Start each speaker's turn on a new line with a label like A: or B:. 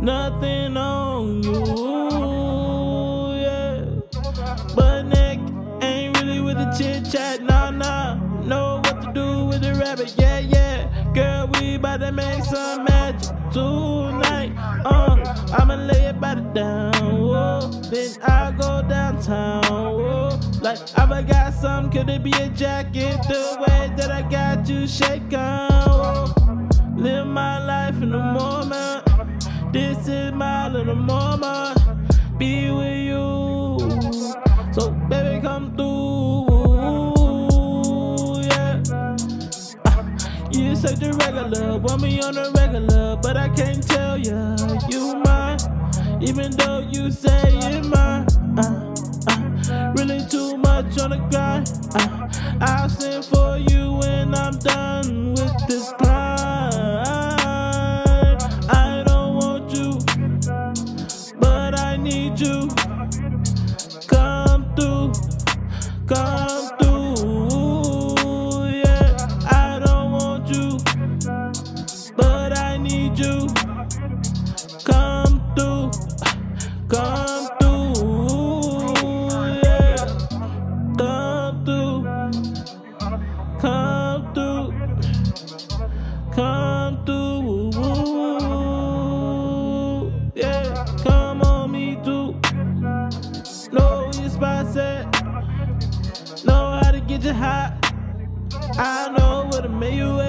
A: Nothing on you, yeah. But neck ain't really with the chit chat, nah, nah. Know what to do with the rabbit, yeah, yeah. Girl, we about to make some magic tonight. Uh, I'ma lay it by the down, whoa. Then I'll go downtown, whoa. Like I forgot something, could it be a jacket? The way that I got you shaking. Live my life in the moment. This is my little moment. Be with you. So baby, come through. Yeah. Ah, you say the regular, want me on the regular, but I can't tell ya you mine. Even though you say you're mine. Ah, ah, really too much on the grind. Ah, I'll sing for Know your spot. Know how to get you hot. I know where to make you